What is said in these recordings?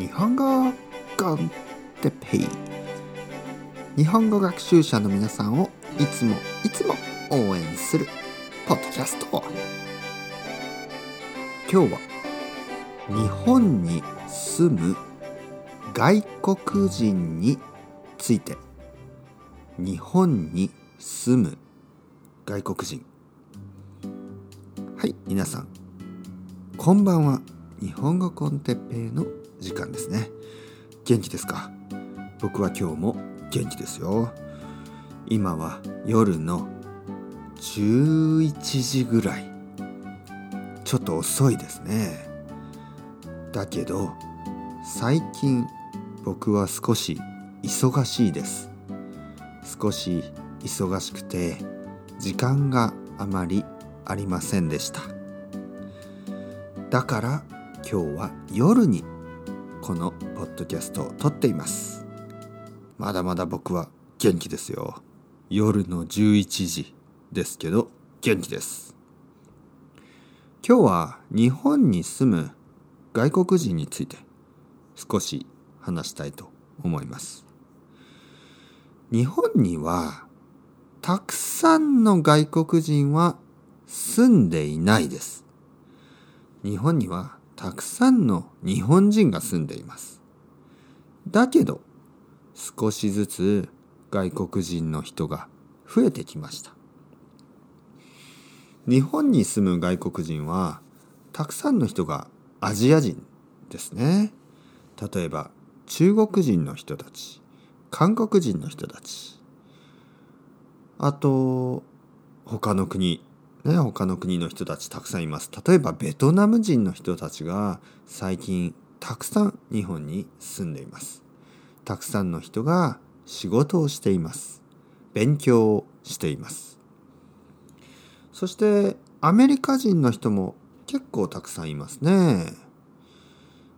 日本語コンテペイ日本語学習者の皆さんをいつもいつも応援するポッドキャスト今日は日本に住む外国人について日本に住む外国人はい皆さん。こんばんは。日本語コンテッペイの時間ですね。元気ですか？僕は今日も元気ですよ。今は夜の11時ぐらい。ちょっと遅いですね。だけど最近僕は少し忙しいです。少し忙しくて時間があまりありませんでした。だから今日は夜にこのポッドキャストを撮っています。まだまだ僕は元気ですよ。夜の11時ですけど元気です。今日は日本に住む外国人について少し話したいと思います。日本にはたくさんの外国人は住んでいないです。日本にはたくさんの日本人が住んでいます。だけど少しずつ外国人の人が増えてきました。日本に住む外国人はたくさんの人がアジア人ですね。例えば中国人の人たち、韓国人の人たち、あと他の国ね、他の国の人たちたくさんいます。例えばベトナム人の人たちが最近たくさん日本に住んでいます。たくさんの人が仕事をしています。勉強をしています。そしてアメリカ人の人も結構たくさんいますね。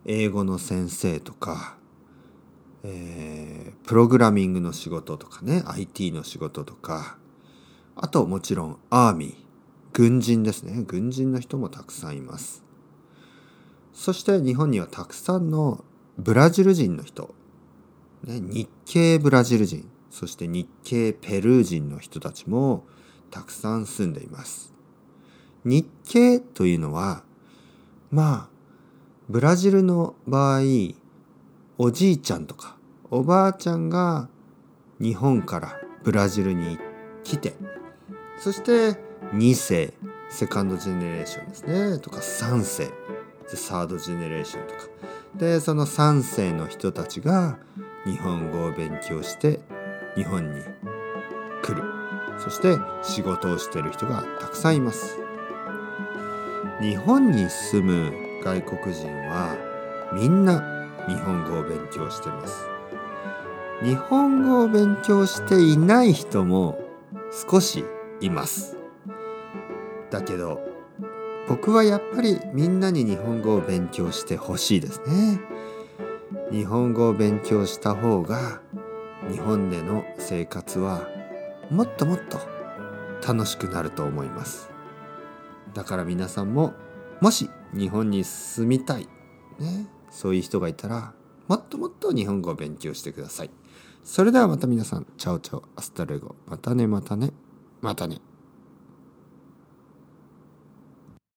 英語の先生とか、えー、プログラミングの仕事とかね、IT の仕事とか、あともちろんアーミー、軍人ですね。軍人の人もたくさんいます。そして日本にはたくさんのブラジル人の人、ね、日系ブラジル人。そして日系ペルー人の人たちもたくさん住んでいます。日系というのはまあブラジルの場合おじいちゃんとかおばあちゃんが日本からブラジルに来てそして2世セカンドジェネレーションですね。とか3世。サードジェネレーションとか。でその3世の人たちが日本語を勉強して日本に来る。そして仕事をしてる人がたくさんいます。日本に住む外国人はみんな日本語を勉強してます。日本語を勉強していない人も少しいます。だけど僕はやっぱりみんなに日本語を勉強してほしいですね。日本語を勉強した方が日本での生活はもっともっと楽しくなると思います。だから皆さんももし日本に住みたい、ね、そういう人がいたらもっともっと日本語を勉強してください。それではまた皆さん、 chao chao、hasta luego、またねまたね、またね。